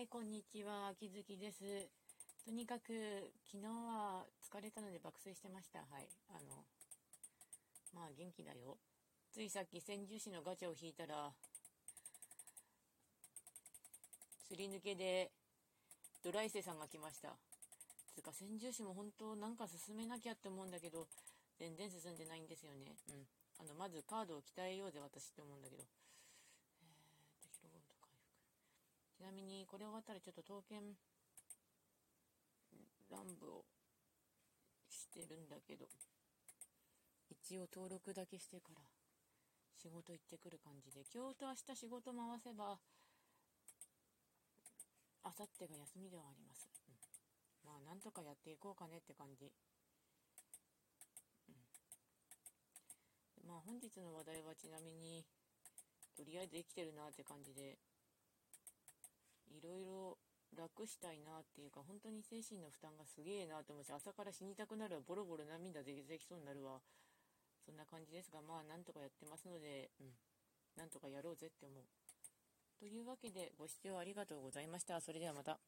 はい、こんにちは。秋月です。とにかく、昨日は疲れたので爆睡してました。はい。あの、まあ元気だよ。ついさっき千住市のガチャを引いたら、すり抜けでドライセさんが来ました。つうか千住市も本当なんか進めなきゃって思うんだけど、全然進んでないんですよね。うん。あの、まずカードを鍛えようぜ私って思うんだけど。えーと、ヒロゴールド回復。ちなみにこれ終わったらちょっと刀剣乱舞をしてるんだけど一応登録だけしてから仕事行ってくる感じで今日と明日仕事回せば明後日が休みではあります、うん。まあなんとかやっていこうかねって感じ、うん、まあ本日の話題はちなみにとりあえず生きてるなって感じで楽したいなっていうか本当に精神の負担がすげえなと思うし朝から死にたくなるわ。ボロボロ涙出てきそうになるわ。そんな感じですがまあなんとかやってますのでうん。なんとかやろうぜって思う。というわけでご視聴ありがとうございました。それではまた。